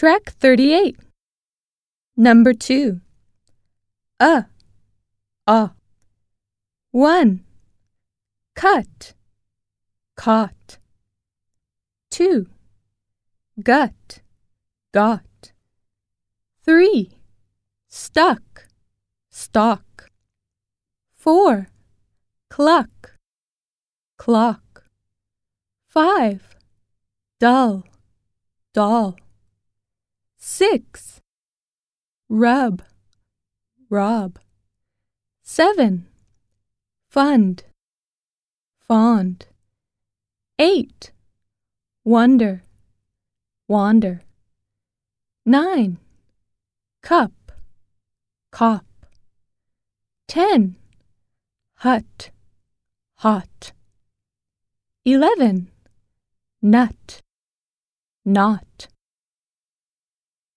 Track 38. Number 2. A. A. 1. Cut. Caught. 2. Gut. Got. 3. Stuck. Stock. 4. Cluck. Clock. 5. Dull. Doll. 6. Rub. Rob. 7. Fund. Fond. 8. Wonder. Wander. 9. Cup. Cop. 10. Hut. Hot. 11. Nut. Not.